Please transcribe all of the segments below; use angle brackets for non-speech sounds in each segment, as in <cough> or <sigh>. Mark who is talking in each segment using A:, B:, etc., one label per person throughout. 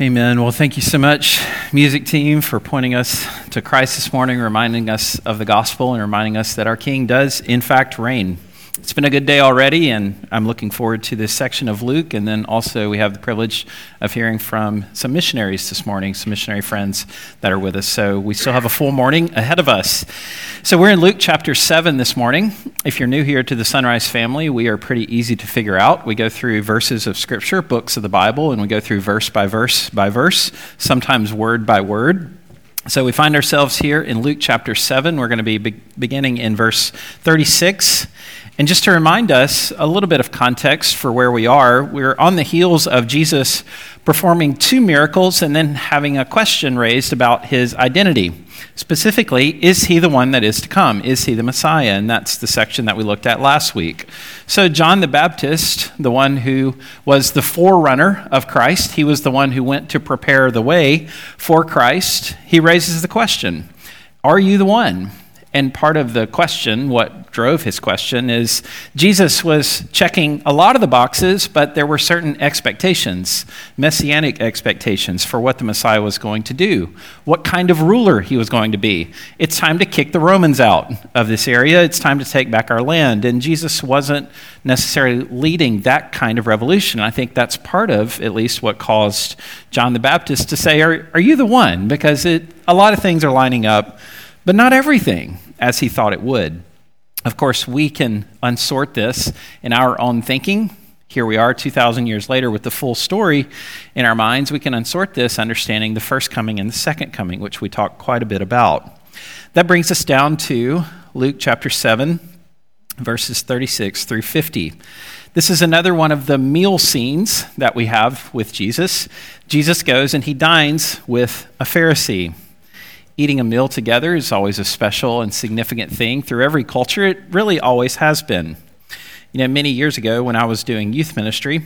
A: Amen. Well, thank you so much, music team, for pointing us to Christ this morning, reminding us of the gospel, and reminding us that our King does, in fact, reign. It's been a good day already, and I'm looking forward to this section of Luke. And then also, we have the privilege of hearing from some missionaries this morning, some missionary friends that are with us. So, we still have a full morning ahead of us. So, we're in Luke chapter 7 this morning. If you're new here to the Sunrise family, we are pretty easy to figure out. We go through verses of Scripture, books of the Bible, and we go through verse by verse by verse, sometimes word by word. So we find ourselves here in Luke chapter 7. We're going to be, be beginning in verse 36. And just to remind us a little bit of context for where we are, we're on the heels of Jesus performing two miracles and then having a question raised about his identity. Specifically, is he the one that is to come? Is he the Messiah? And that's the section that we looked at last week. So, John the Baptist, the one who was the forerunner of Christ, he was the one who went to prepare the way for Christ. He raises the question Are you the one? And part of the question, what drove his question, is Jesus was checking a lot of the boxes, but there were certain expectations, messianic expectations for what the Messiah was going to do, what kind of ruler he was going to be. It's time to kick the Romans out of this area, it's time to take back our land. And Jesus wasn't necessarily leading that kind of revolution. I think that's part of, at least, what caused John the Baptist to say, Are, are you the one? Because it, a lot of things are lining up but not everything as he thought it would. Of course, we can unsort this in our own thinking. Here we are 2,000 years later with the full story in our minds. We can unsort this understanding the first coming and the second coming, which we talked quite a bit about. That brings us down to Luke chapter 7, verses 36 through 50. This is another one of the meal scenes that we have with Jesus. Jesus goes and he dines with a Pharisee eating a meal together is always a special and significant thing through every culture. It really always has been. You know, many years ago when I was doing youth ministry,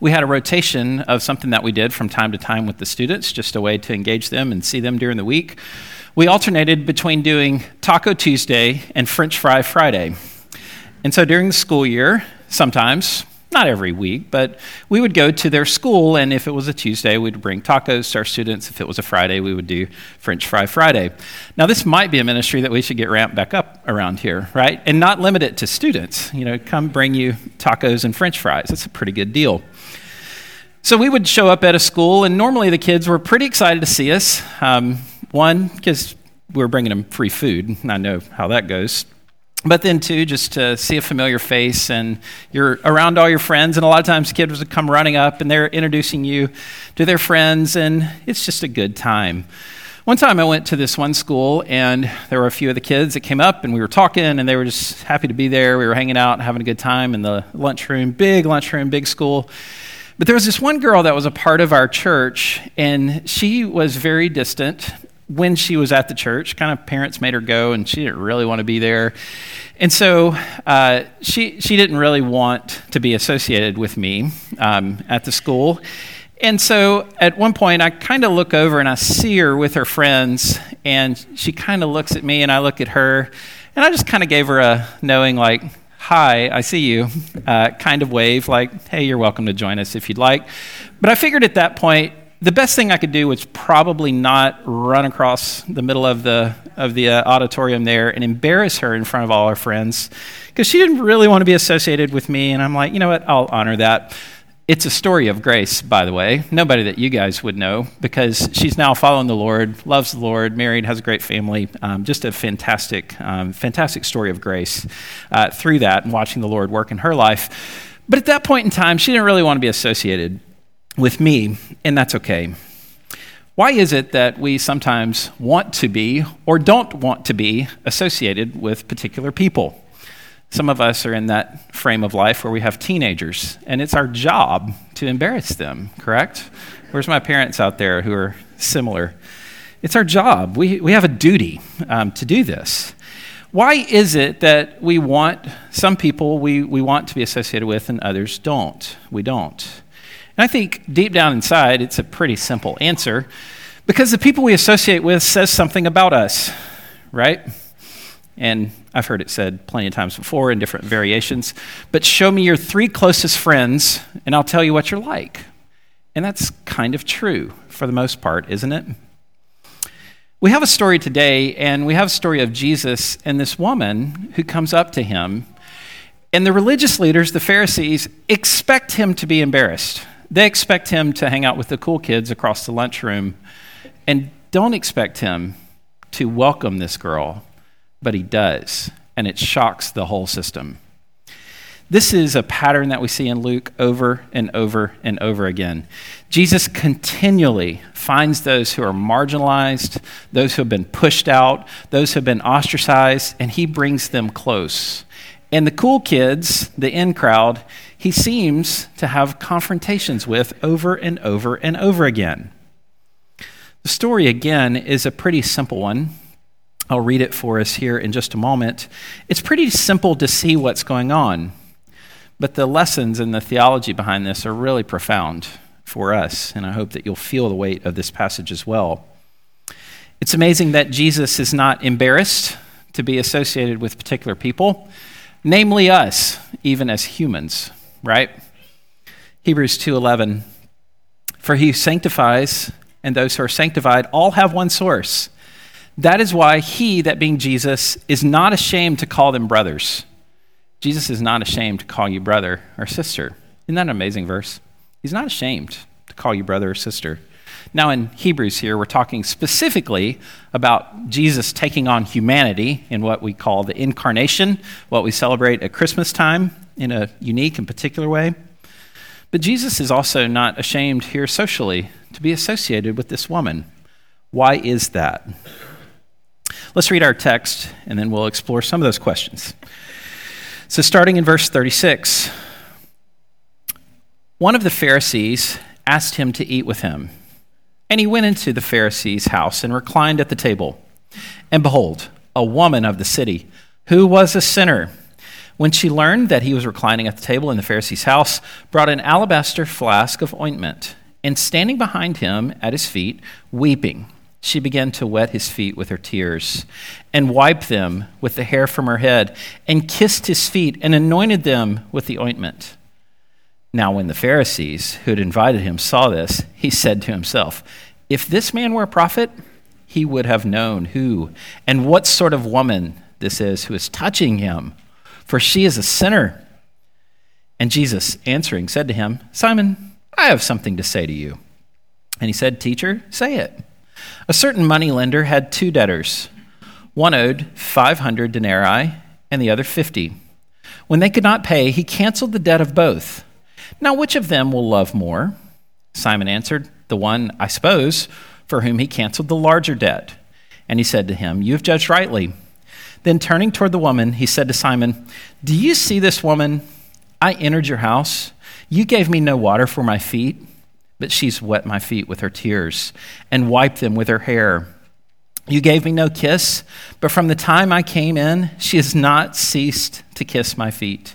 A: we had a rotation of something that we did from time to time with the students, just a way to engage them and see them during the week. We alternated between doing Taco Tuesday and French Fry Friday. And so during the school year, sometimes not every week, but we would go to their school, and if it was a Tuesday, we'd bring tacos to our students. If it was a Friday, we would do French Fry Friday. Now, this might be a ministry that we should get ramped back up around here, right? And not limit it to students. You know, come bring you tacos and French fries. That's a pretty good deal. So we would show up at a school, and normally the kids were pretty excited to see us. Um, one, because we were bringing them free food, and I know how that goes. But then, too, just to see a familiar face and you're around all your friends, and a lot of times kids would come running up and they're introducing you to their friends, and it's just a good time. One time I went to this one school, and there were a few of the kids that came up, and we were talking, and they were just happy to be there. We were hanging out, having a good time in the lunchroom, big lunchroom, big school. But there was this one girl that was a part of our church, and she was very distant when she was at the church. Kind of parents made her go, and she didn't really want to be there. And so uh, she, she didn't really want to be associated with me um, at the school. And so at one point, I kind of look over and I see her with her friends, and she kind of looks at me, and I look at her, and I just kind of gave her a knowing, like, hi, I see you, uh, kind of wave, like, hey, you're welcome to join us if you'd like. But I figured at that point, the best thing I could do was probably not run across the middle of the of the uh, auditorium there and embarrass her in front of all her friends because she didn't really want to be associated with me. And I'm like, you know what? I'll honor that. It's a story of grace, by the way. Nobody that you guys would know because she's now following the Lord, loves the Lord, married, has a great family. Um, just a fantastic, um, fantastic story of grace uh, through that and watching the Lord work in her life. But at that point in time, she didn't really want to be associated with me, and that's okay. Why is it that we sometimes want to be or don't want to be associated with particular people? Some of us are in that frame of life where we have teenagers, and it's our job to embarrass them, correct? Where's my parents out there who are similar? It's our job. We, we have a duty um, to do this. Why is it that we want some people we, we want to be associated with and others don't? We don't. And I think deep down inside, it's a pretty simple answer because the people we associate with says something about us, right? And I've heard it said plenty of times before in different variations, but show me your three closest friends and I'll tell you what you're like. And that's kind of true for the most part, isn't it? We have a story today, and we have a story of Jesus and this woman who comes up to him. And the religious leaders, the Pharisees, expect him to be embarrassed. They expect him to hang out with the cool kids across the lunchroom and don't expect him to welcome this girl, but he does. And it shocks the whole system. This is a pattern that we see in Luke over and over and over again. Jesus continually finds those who are marginalized, those who have been pushed out, those who have been ostracized, and he brings them close. And the cool kids, the in crowd, he seems to have confrontations with over and over and over again. The story, again, is a pretty simple one. I'll read it for us here in just a moment. It's pretty simple to see what's going on. But the lessons and the theology behind this are really profound for us, and I hope that you'll feel the weight of this passage as well. It's amazing that Jesus is not embarrassed to be associated with particular people, namely us, even as humans, right? Hebrews 2:11 For he sanctifies and those who are sanctified all have one source. That is why he, that being Jesus, is not ashamed to call them brothers. Jesus is not ashamed to call you brother or sister. Isn't that an amazing verse? He's not ashamed to call you brother or sister. Now, in Hebrews, here, we're talking specifically about Jesus taking on humanity in what we call the incarnation, what we celebrate at Christmas time in a unique and particular way. But Jesus is also not ashamed here socially to be associated with this woman. Why is that? Let's read our text and then we'll explore some of those questions. So, starting in verse 36, one of the Pharisees asked him to eat with him. And he went into the Pharisee's house and reclined at the table. And behold, a woman of the city, who was a sinner, when she learned that he was reclining at the table in the Pharisee's house, brought an alabaster flask of ointment, and standing behind him at his feet, weeping, she began to wet his feet with her tears and wiped them with the hair from her head and kissed his feet and anointed them with the ointment. Now, when the Pharisees who had invited him saw this, he said to himself, If this man were a prophet, he would have known who and what sort of woman this is who is touching him, for she is a sinner. And Jesus, answering, said to him, Simon, I have something to say to you. And he said, Teacher, say it. A certain moneylender had two debtors. One owed 500 denarii and the other 50. When they could not pay, he canceled the debt of both. Now, which of them will love more? Simon answered, The one, I suppose, for whom he canceled the larger debt. And he said to him, You have judged rightly. Then turning toward the woman, he said to Simon, Do you see this woman? I entered your house. You gave me no water for my feet but she's wet my feet with her tears and wiped them with her hair. You gave me no kiss, but from the time I came in, she has not ceased to kiss my feet.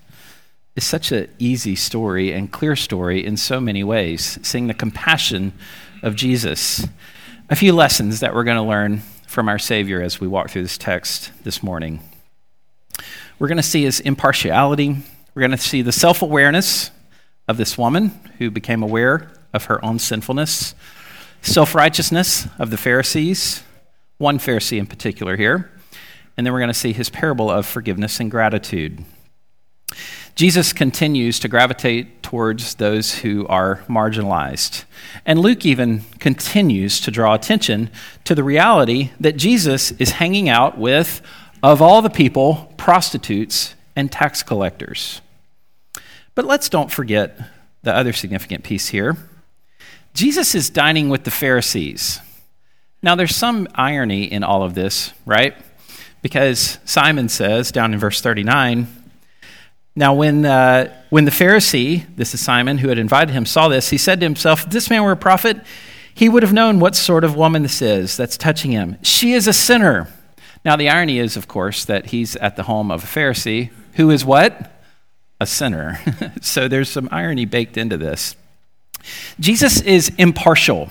A: It's such an easy story and clear story in so many ways, seeing the compassion of Jesus. A few lessons that we're going to learn from our Savior as we walk through this text this morning. We're going to see his impartiality, we're going to see the self awareness of this woman who became aware of her own sinfulness, self righteousness of the Pharisees, one Pharisee in particular here, and then we're going to see his parable of forgiveness and gratitude. Jesus continues to gravitate towards those who are marginalized. And Luke even continues to draw attention to the reality that Jesus is hanging out with, of all the people, prostitutes and tax collectors. But let's don't forget the other significant piece here. Jesus is dining with the Pharisees. Now, there's some irony in all of this, right? Because Simon says down in verse 39 Now, when, uh, when the Pharisee, this is Simon, who had invited him, saw this, he said to himself, If this man were a prophet, he would have known what sort of woman this is that's touching him. She is a sinner. Now, the irony is, of course, that he's at the home of a Pharisee who is what? A sinner. <laughs> so there's some irony baked into this. Jesus is impartial.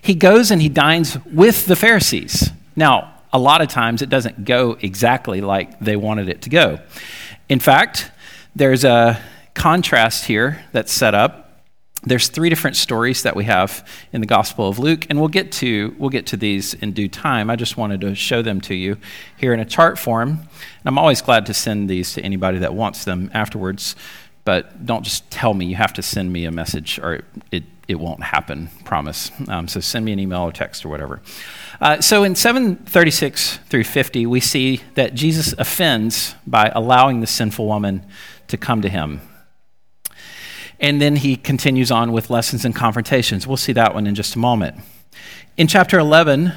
A: He goes and he dines with the Pharisees. Now, a lot of times it doesn't go exactly like they wanted it to go. In fact, there's a contrast here that's set up. There's three different stories that we have in the gospel of luke and we'll get to we'll get to these in due time. I just wanted to show them to you here in a chart form and i'm always glad to send these to anybody that wants them afterwards but don't just tell me. You have to send me a message or it, it won't happen promise. Um, so send me an email or text or whatever. Uh, so in 736 through 50 we see that jesus offends by allowing the sinful woman to come to him and then he continues on with lessons and confrontations. We'll see that one in just a moment. In chapter 11,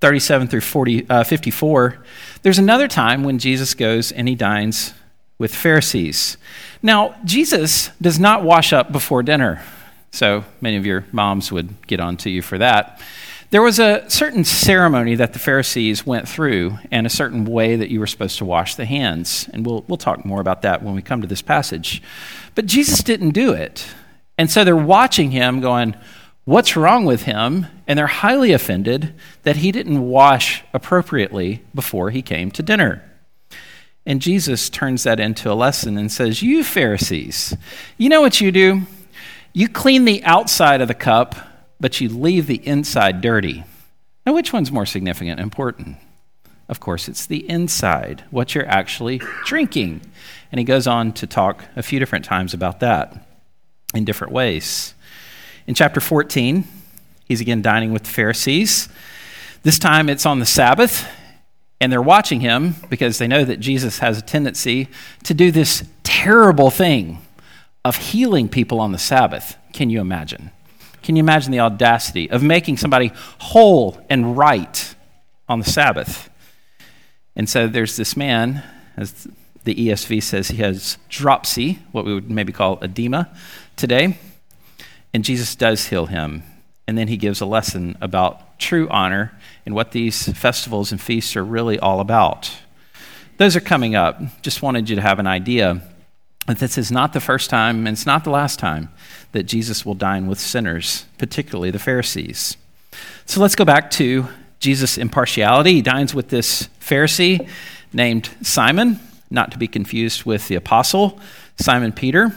A: 37 through 40, uh, 54, there's another time when Jesus goes and he dines with Pharisees. Now, Jesus does not wash up before dinner. So many of your moms would get on to you for that. There was a certain ceremony that the Pharisees went through and a certain way that you were supposed to wash the hands. And we'll, we'll talk more about that when we come to this passage. But Jesus didn't do it. And so they're watching him going, What's wrong with him? And they're highly offended that he didn't wash appropriately before he came to dinner. And Jesus turns that into a lesson and says, You Pharisees, you know what you do? You clean the outside of the cup, but you leave the inside dirty. Now, which one's more significant important? Of course, it's the inside, what you're actually drinking. And he goes on to talk a few different times about that in different ways. In chapter 14, he's again dining with the Pharisees. This time it's on the Sabbath, and they're watching him because they know that Jesus has a tendency to do this terrible thing of healing people on the Sabbath. Can you imagine? Can you imagine the audacity of making somebody whole and right on the Sabbath? And so there's this man, as the ESV says, he has dropsy, what we would maybe call edema today. And Jesus does heal him. And then he gives a lesson about true honor and what these festivals and feasts are really all about. Those are coming up. Just wanted you to have an idea that this is not the first time and it's not the last time that Jesus will dine with sinners, particularly the Pharisees. So let's go back to Jesus' impartiality. He dines with this Pharisee named Simon, not to be confused with the apostle, Simon Peter.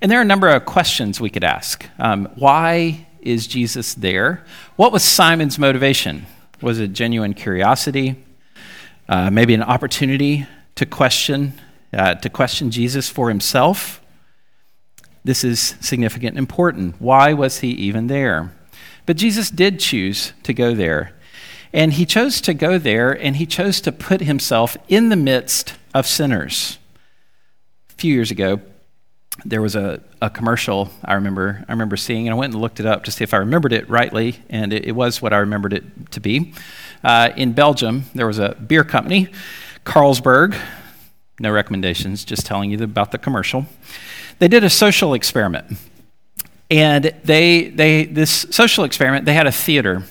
A: And there are a number of questions we could ask. Um, why is Jesus there? What was Simon's motivation? Was it genuine curiosity? Uh, maybe an opportunity to question, uh, to question Jesus for himself? This is significant and important. Why was he even there? But Jesus did choose to go there. And he chose to go there and he chose to put himself in the midst of sinners. A few years ago, there was a, a commercial I remember I remember seeing, and I went and looked it up to see if I remembered it rightly, and it, it was what I remembered it to be. Uh, in Belgium, there was a beer company, Carlsberg. No recommendations, just telling you about the commercial. They did a social experiment, and they they this social experiment they had a theater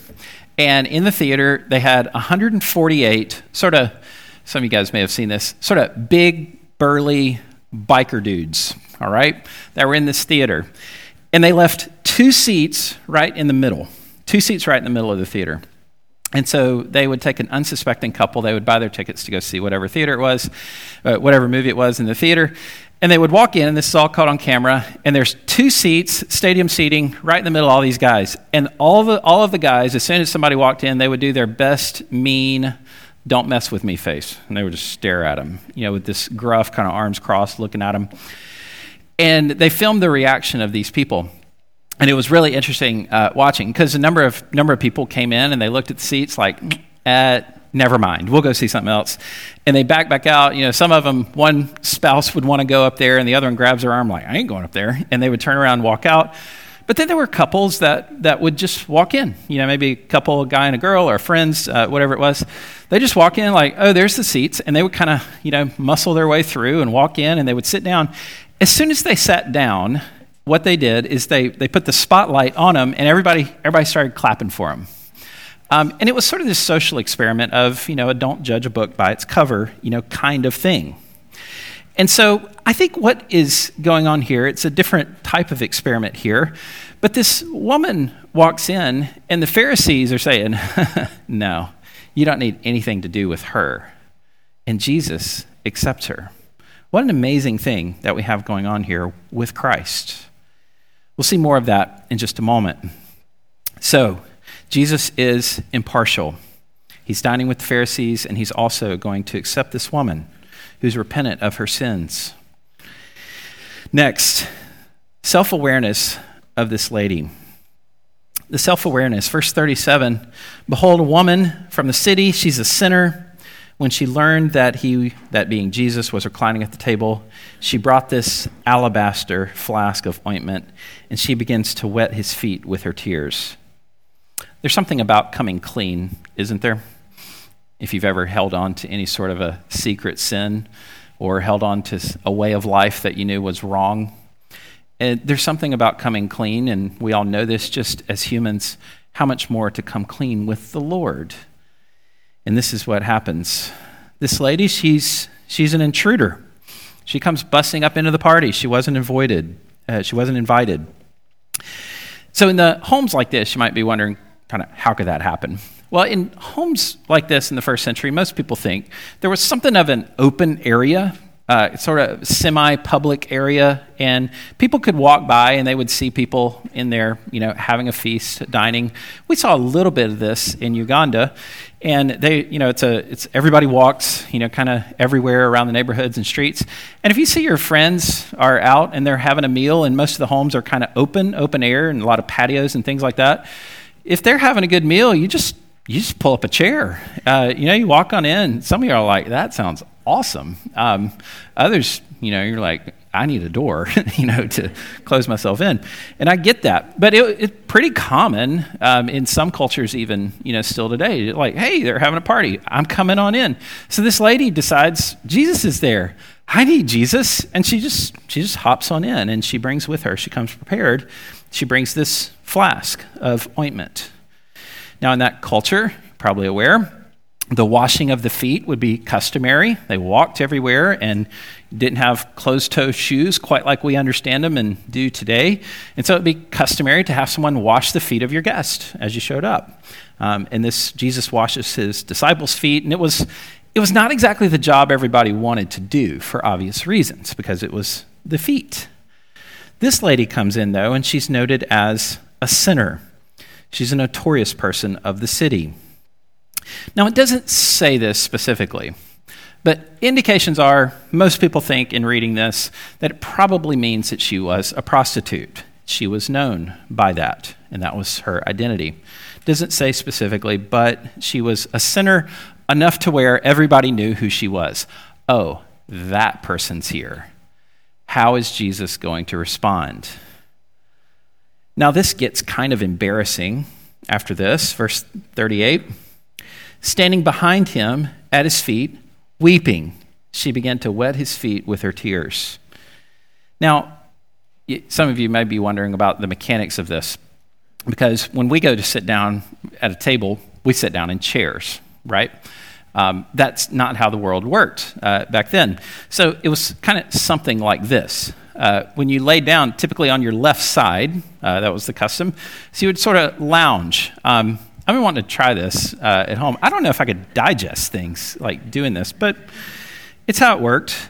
A: and in the theater, they had 148 sort of, some of you guys may have seen this, sort of big, burly biker dudes, all right, that were in this theater. And they left two seats right in the middle, two seats right in the middle of the theater. And so they would take an unsuspecting couple, they would buy their tickets to go see whatever theater it was, uh, whatever movie it was in the theater, and they would walk in, and this is all caught on camera, and there's two seats, stadium seating, right in the middle of all these guys. And all the, all of the guys, as soon as somebody walked in, they would do their best mean, don't mess with me face. And they would just stare at him, you know, with this gruff, kind of arms crossed, looking at him. And they filmed the reaction of these people. And it was really interesting uh, watching because a number of, number of people came in and they looked at the seats like, eh, never mind, we'll go see something else. And they back back out. You know, some of them, one spouse would want to go up there, and the other one grabs her arm, like, I ain't going up there. And they would turn around and walk out. But then there were couples that, that would just walk in. You know, maybe a couple, a guy and a girl, or friends, uh, whatever it was. They just walk in, like, oh, there's the seats. And they would kind of, you know, muscle their way through and walk in, and they would sit down. As soon as they sat down, what they did is they, they put the spotlight on him, and everybody, everybody started clapping for him. Um, and it was sort of this social experiment of, you know, a don't judge a book by its cover, you know, kind of thing. And so I think what is going on here, it's a different type of experiment here. But this woman walks in, and the Pharisees are saying, <laughs> No, you don't need anything to do with her. And Jesus accepts her. What an amazing thing that we have going on here with Christ. We'll see more of that in just a moment. So, Jesus is impartial. He's dining with the Pharisees, and he's also going to accept this woman who's repentant of her sins. Next, self awareness of this lady. The self awareness, verse 37 Behold, a woman from the city, she's a sinner. When she learned that he, that being Jesus, was reclining at the table, she brought this alabaster flask of ointment and she begins to wet his feet with her tears. There's something about coming clean, isn't there? If you've ever held on to any sort of a secret sin or held on to a way of life that you knew was wrong, and there's something about coming clean, and we all know this just as humans, how much more to come clean with the Lord. And this is what happens. This lady, she's, she's an intruder. She comes busting up into the party. She wasn't invited. Uh, she wasn't invited. So in the homes like this, you might be wondering, kind of, how could that happen? Well, in homes like this in the first century, most people think there was something of an open area uh, sort of semi-public area, and people could walk by and they would see people in there, you know, having a feast, dining. We saw a little bit of this in Uganda, and they, you know, it's a, it's everybody walks, you know, kind of everywhere around the neighborhoods and streets. And if you see your friends are out and they're having a meal, and most of the homes are kind of open, open air, and a lot of patios and things like that, if they're having a good meal, you just you just pull up a chair. Uh, you know, you walk on in. Some of you are like, that sounds awesome. Um, others, you know, you're like, I need a door, <laughs> you know, to close myself in. And I get that. But it, it's pretty common um, in some cultures, even, you know, still today. Like, hey, they're having a party. I'm coming on in. So this lady decides Jesus is there. I need Jesus. And she just, she just hops on in and she brings with her, she comes prepared. She brings this flask of ointment. Now, in that culture, probably aware, the washing of the feet would be customary. They walked everywhere and didn't have closed toe shoes quite like we understand them and do today. And so it'd be customary to have someone wash the feet of your guest as you showed up. Um, and this, Jesus washes his disciples' feet, and it was, it was not exactly the job everybody wanted to do for obvious reasons, because it was the feet. This lady comes in, though, and she's noted as a sinner. She's a notorious person of the city. Now, it doesn't say this specifically, but indications are most people think in reading this that it probably means that she was a prostitute. She was known by that, and that was her identity. Doesn't say specifically, but she was a sinner enough to where everybody knew who she was. Oh, that person's here. How is Jesus going to respond? Now, this gets kind of embarrassing after this. Verse 38 Standing behind him at his feet, weeping, she began to wet his feet with her tears. Now, some of you may be wondering about the mechanics of this, because when we go to sit down at a table, we sit down in chairs, right? Um, that's not how the world worked uh, back then. So it was kind of something like this. Uh, when you lay down, typically on your left side, uh, that was the custom, so you would sort of lounge. Um, I've been wanting to try this uh, at home. I don't know if I could digest things like doing this, but it's how it worked.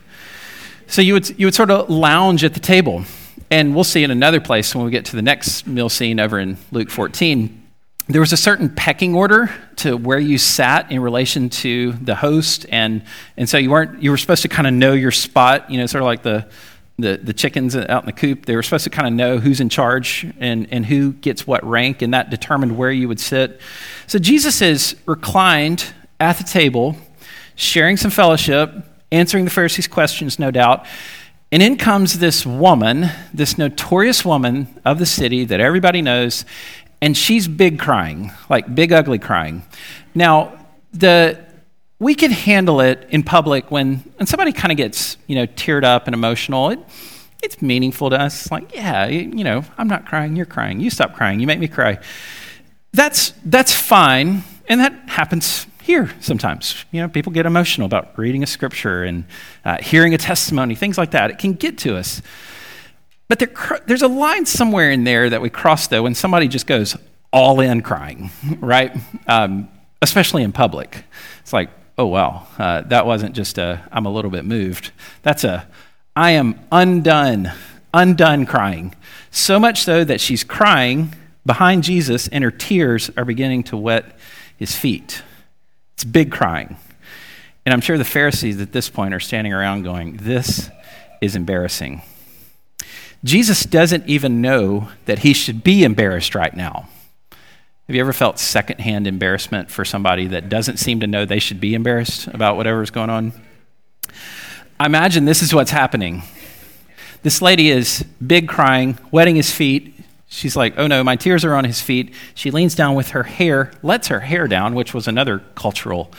A: So you would, you would sort of lounge at the table. And we'll see in another place when we get to the next meal scene over in Luke 14. There was a certain pecking order to where you sat in relation to the host, and, and so you weren't you were supposed to kind of know your spot, you know, sort of like the the, the chickens out in the coop, they were supposed to kind of know who's in charge and, and who gets what rank, and that determined where you would sit. So Jesus is reclined at the table, sharing some fellowship, answering the Pharisees' questions, no doubt. And in comes this woman, this notorious woman of the city that everybody knows, and she's big crying, like big ugly crying. Now, the we can handle it in public when, when somebody kind of gets you know teared up and emotional. It, it's meaningful to us. Like, yeah, you know, I'm not crying, you're crying. You stop crying, you make me cry. That's, that's fine, and that happens here sometimes. You know, people get emotional about reading a scripture and uh, hearing a testimony, things like that. It can get to us. But there, there's a line somewhere in there that we cross, though, when somebody just goes all in crying, <laughs> right? Um, especially in public. It's like, oh, wow, uh, that wasn't just a, I'm a little bit moved. That's a, I am undone, undone crying. So much so that she's crying behind Jesus and her tears are beginning to wet his feet. It's big crying. And I'm sure the Pharisees at this point are standing around going, This is embarrassing. Jesus doesn't even know that he should be embarrassed right now. Have you ever felt secondhand embarrassment for somebody that doesn't seem to know they should be embarrassed about whatever's going on? I imagine this is what's happening. This lady is big crying, wetting his feet. She's like, oh no, my tears are on his feet. She leans down with her hair, lets her hair down, which was another cultural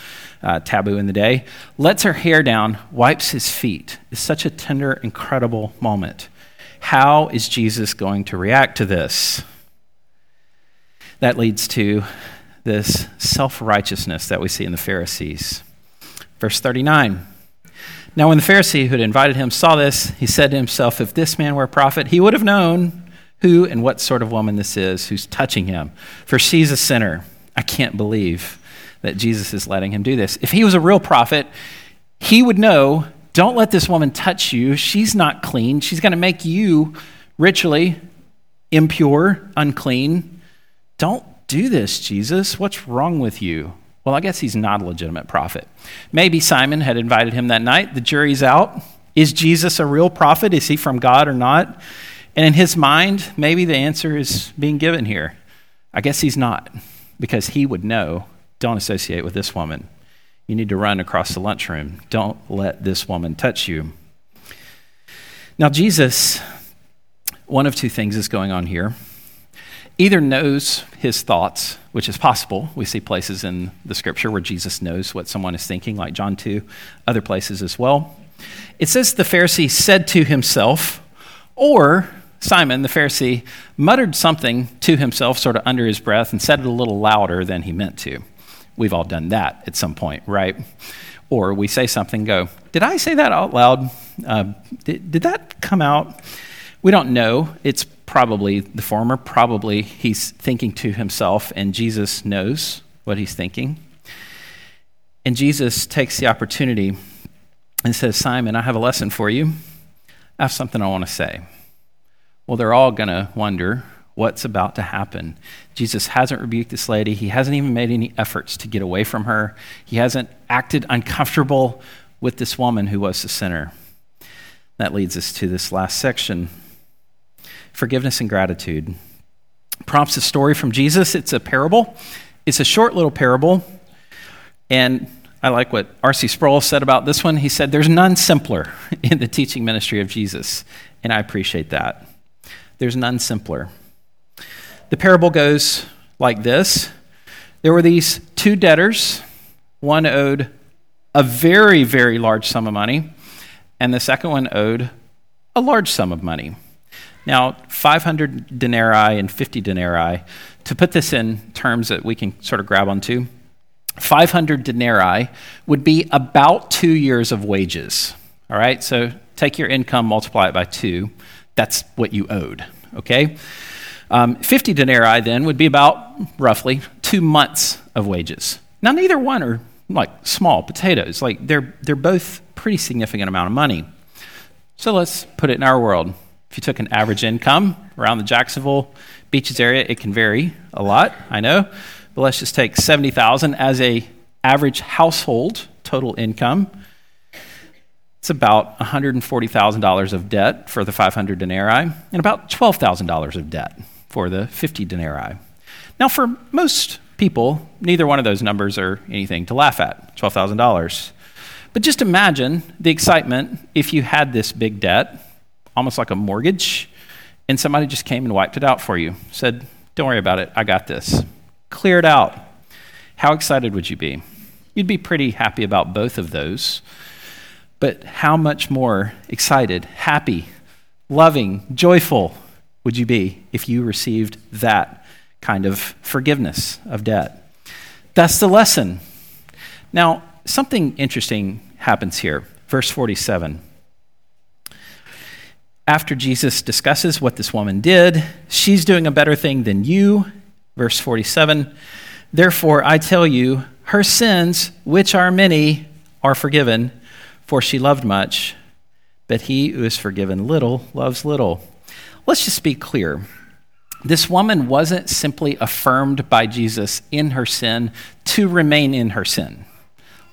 A: uh, taboo in the day, lets her hair down, wipes his feet. It's such a tender, incredible moment. How is Jesus going to react to this? That leads to this self righteousness that we see in the Pharisees. Verse 39. Now, when the Pharisee who had invited him saw this, he said to himself, If this man were a prophet, he would have known who and what sort of woman this is who's touching him, for she's a sinner. I can't believe that Jesus is letting him do this. If he was a real prophet, he would know don't let this woman touch you. She's not clean. She's going to make you ritually impure, unclean. Don't do this, Jesus. What's wrong with you? Well, I guess he's not a legitimate prophet. Maybe Simon had invited him that night. The jury's out. Is Jesus a real prophet? Is he from God or not? And in his mind, maybe the answer is being given here. I guess he's not, because he would know don't associate with this woman. You need to run across the lunchroom. Don't let this woman touch you. Now, Jesus, one of two things is going on here. Either knows his thoughts, which is possible. We see places in the scripture where Jesus knows what someone is thinking, like John 2, other places as well. It says the Pharisee said to himself, or Simon, the Pharisee, muttered something to himself, sort of under his breath, and said it a little louder than he meant to. We've all done that at some point, right? Or we say something, go, Did I say that out loud? Uh, did, did that come out? We don't know. It's probably the former. Probably he's thinking to himself, and Jesus knows what he's thinking. And Jesus takes the opportunity and says, Simon, I have a lesson for you. I have something I want to say. Well, they're all going to wonder what's about to happen. Jesus hasn't rebuked this lady. He hasn't even made any efforts to get away from her. He hasn't acted uncomfortable with this woman who was the sinner. That leads us to this last section forgiveness and gratitude. Prompts a story from Jesus. It's a parable, it's a short little parable. And I like what R.C. Sproul said about this one. He said, There's none simpler <laughs> in the teaching ministry of Jesus. And I appreciate that. There's none simpler. The parable goes like this There were these two debtors. One owed a very, very large sum of money, and the second one owed a large sum of money. Now, 500 denarii and 50 denarii, to put this in terms that we can sort of grab onto, 500 denarii would be about two years of wages. All right, so take your income, multiply it by two. That's what you owed, okay? Um, 50 denarii then would be about roughly two months of wages. Now, neither one are like small potatoes. Like they're, they're both pretty significant amount of money. So let's put it in our world. If you took an average income around the Jacksonville beaches area, it can vary a lot, I know. But let's just take 70,000 as a average household total income. It's about $140,000 of debt for the 500 denarii and about $12,000 of debt for the 50 denarii. Now, for most people, neither one of those numbers are anything to laugh at $12,000. But just imagine the excitement if you had this big debt, almost like a mortgage, and somebody just came and wiped it out for you, said, Don't worry about it, I got this. Clear it out. How excited would you be? You'd be pretty happy about both of those. But how much more excited, happy, loving, joyful would you be if you received that kind of forgiveness of debt? That's the lesson. Now, something interesting happens here. Verse 47. After Jesus discusses what this woman did, she's doing a better thing than you. Verse 47 Therefore, I tell you, her sins, which are many, are forgiven, for she loved much. But he who is forgiven little loves little. Let's just be clear. This woman wasn't simply affirmed by Jesus in her sin to remain in her sin.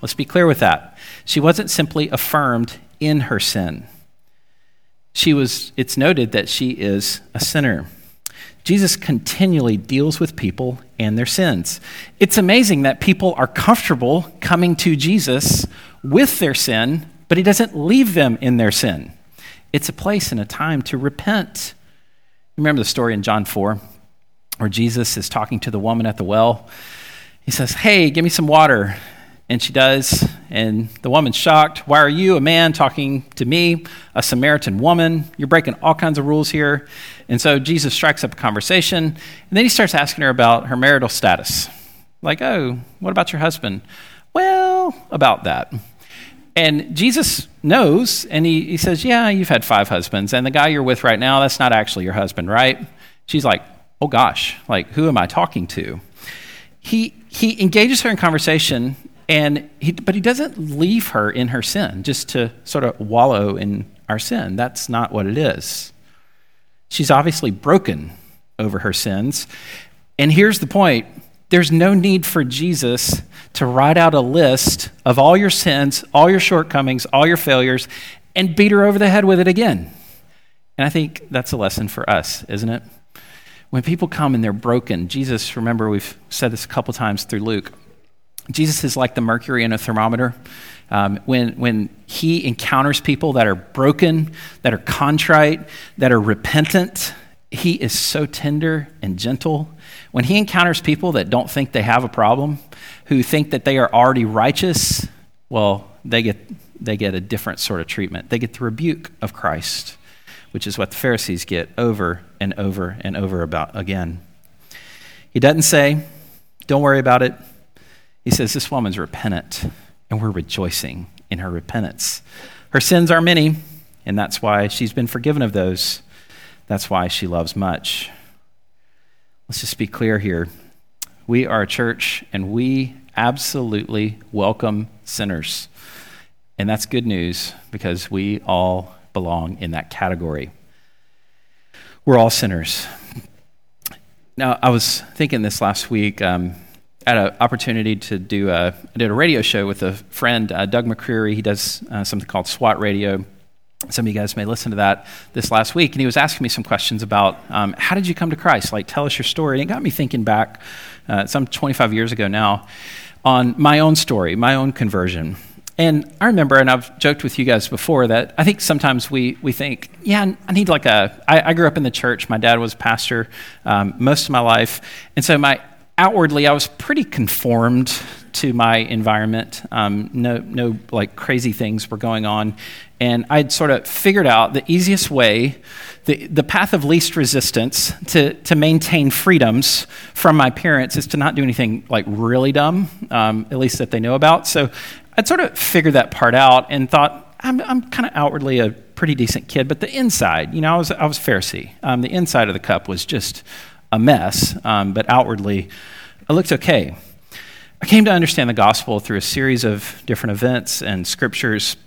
A: Let's be clear with that. She wasn't simply affirmed in her sin. She was, it's noted that she is a sinner. Jesus continually deals with people and their sins. It's amazing that people are comfortable coming to Jesus with their sin, but he doesn't leave them in their sin. It's a place and a time to repent. Remember the story in John 4 where Jesus is talking to the woman at the well? He says, Hey, give me some water. And she does. And the woman's shocked. Why are you, a man, talking to me, a Samaritan woman? You're breaking all kinds of rules here. And so Jesus strikes up a conversation. And then he starts asking her about her marital status. Like, oh, what about your husband? Well, about that. And Jesus knows, and he, he says, Yeah, you've had five husbands. And the guy you're with right now, that's not actually your husband, right? She's like, Oh gosh, like, who am I talking to? He, he engages her in conversation and he, but he doesn't leave her in her sin just to sort of wallow in our sin. That's not what it is. She's obviously broken over her sins. And here's the point there's no need for Jesus to write out a list of all your sins, all your shortcomings, all your failures, and beat her over the head with it again. And I think that's a lesson for us, isn't it? When people come and they're broken, Jesus, remember, we've said this a couple times through Luke, Jesus is like the mercury in a thermometer. Um, when, when he encounters people that are broken, that are contrite, that are repentant, he is so tender and gentle. When he encounters people that don't think they have a problem, who think that they are already righteous, well, they get, they get a different sort of treatment. They get the rebuke of Christ, which is what the Pharisees get over and over and over about again. He doesn't say, don't worry about it. He says, This woman's repentant, and we're rejoicing in her repentance. Her sins are many, and that's why she's been forgiven of those. That's why she loves much. Let's just be clear here. We are a church, and we absolutely welcome sinners. And that's good news because we all belong in that category. We're all sinners. Now, I was thinking this last week. Um, had an opportunity to do a, I did a radio show with a friend, uh, Doug McCreary. He does uh, something called SWAT Radio. Some of you guys may listen to that this last week. And he was asking me some questions about um, how did you come to Christ? Like, tell us your story. And it got me thinking back uh, some 25 years ago now on my own story, my own conversion. And I remember, and I've joked with you guys before, that I think sometimes we, we think, yeah, I need like a. I, I grew up in the church. My dad was pastor um, most of my life. And so my outwardly, I was pretty conformed to my environment. Um, no, no, like crazy things were going on, and I'd sort of figured out the easiest way, the the path of least resistance to to maintain freedoms from my parents is to not do anything like really dumb, um, at least that they know about. So I'd sort of figured that part out and thought. I'm, I'm kind of outwardly a pretty decent kid, but the inside, you know, I was, I was Pharisee. Um, the inside of the cup was just a mess, um, but outwardly it looked okay. I came to understand the gospel through a series of different events and scriptures.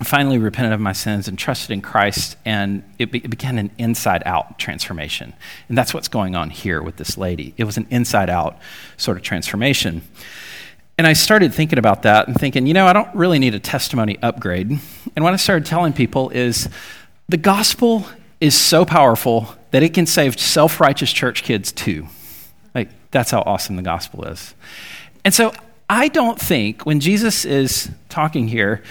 A: I finally repented of my sins and trusted in Christ, and it, be, it began an inside out transformation. And that's what's going on here with this lady. It was an inside out sort of transformation. And I started thinking about that and thinking, you know, I don't really need a testimony upgrade. And what I started telling people is the gospel is so powerful that it can save self righteous church kids too. Like, that's how awesome the gospel is. And so I don't think, when Jesus is talking here,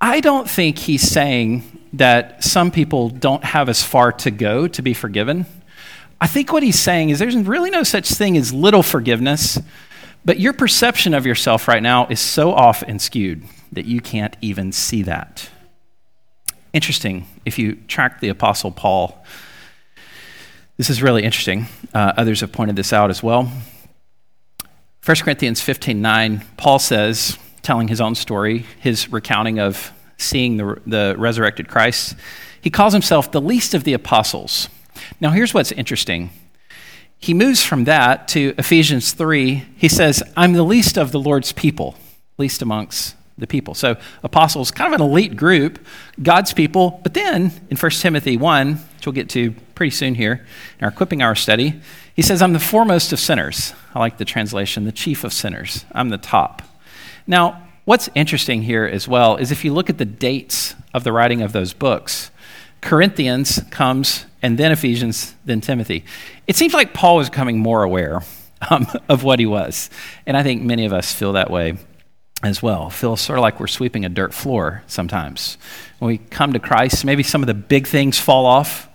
A: I don't think he's saying that some people don't have as far to go to be forgiven. I think what he's saying is there's really no such thing as little forgiveness, but your perception of yourself right now is so off and skewed that you can't even see that. Interesting if you track the Apostle Paul. This is really interesting. Uh, others have pointed this out as well. 1 Corinthians 15 9, Paul says, telling his own story, his recounting of seeing the, the resurrected Christ, he calls himself the least of the apostles. Now, here's what's interesting. He moves from that to Ephesians 3. He says, I'm the least of the Lord's people, least amongst the people. So, apostles, kind of an elite group, God's people. But then in 1 Timothy 1, which we'll get to pretty soon here in our equipping hour study, he says, I'm the foremost of sinners. I like the translation, the chief of sinners. I'm the top. Now, what's interesting here as well is if you look at the dates of the writing of those books, Corinthians comes, and then Ephesians, then Timothy. It seems like Paul was becoming more aware <laughs> um, of what he was. And I think many of us feel that way as well. feels sort of like we're sweeping a dirt floor sometimes. When we come to Christ, maybe some of the big things fall off,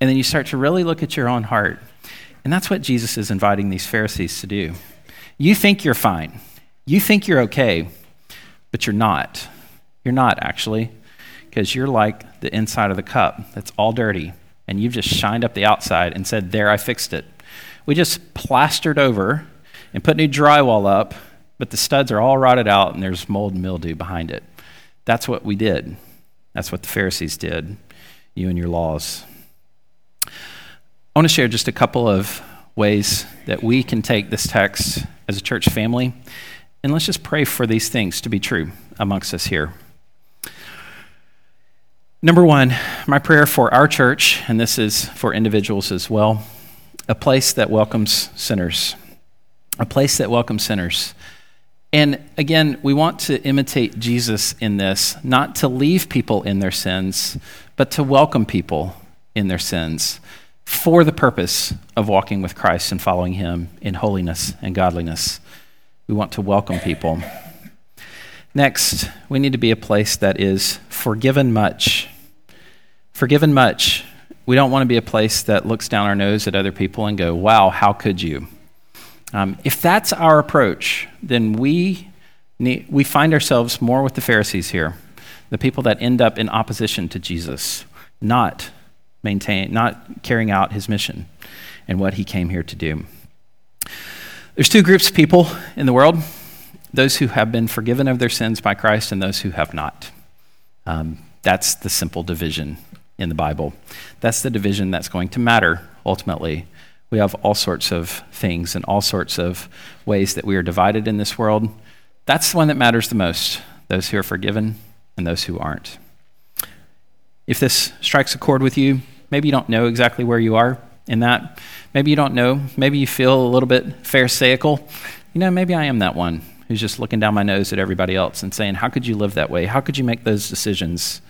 A: and then you start to really look at your own heart and that's what Jesus is inviting these Pharisees to do. You think you're fine, you think you're okay, but you're not. You're not, actually, because you're like the inside of the cup that's all dirty, and you've just shined up the outside and said, There, I fixed it. We just plastered over and put new drywall up, but the studs are all rotted out and there's mold and mildew behind it. That's what we did. That's what the Pharisees did, you and your laws. I want to share just a couple of ways that we can take this text as a church family, and let's just pray for these things to be true amongst us here. Number one, my prayer for our church, and this is for individuals as well, a place that welcomes sinners. A place that welcomes sinners. And again, we want to imitate Jesus in this, not to leave people in their sins, but to welcome people in their sins for the purpose of walking with Christ and following Him in holiness and godliness. We want to welcome people. Next, we need to be a place that is forgiven much. Forgiven much. We don't want to be a place that looks down our nose at other people and go, wow, how could you? Um, if that's our approach, then we, need, we find ourselves more with the Pharisees here, the people that end up in opposition to Jesus, not maintain, not carrying out his mission and what he came here to do. There's two groups of people in the world those who have been forgiven of their sins by Christ and those who have not. Um, that's the simple division in the Bible. That's the division that's going to matter ultimately. We have all sorts of things and all sorts of ways that we are divided in this world. That's the one that matters the most those who are forgiven and those who aren't. If this strikes a chord with you, Maybe you don't know exactly where you are in that. Maybe you don't know. Maybe you feel a little bit pharisaical. You know, maybe I am that one who's just looking down my nose at everybody else and saying, How could you live that way? How could you make those decisions?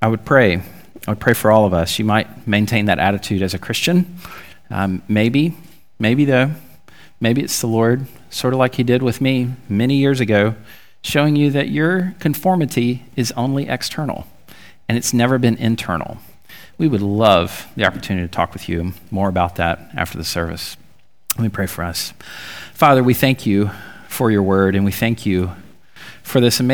A: I would pray. I would pray for all of us. You might maintain that attitude as a Christian. Um, maybe, maybe though, maybe it's the Lord, sort of like He did with me many years ago, showing you that your conformity is only external and it's never been internal we would love the opportunity to talk with you more about that after the service. Let me pray for us. Father, we thank you for your word, and we thank you for this amazing.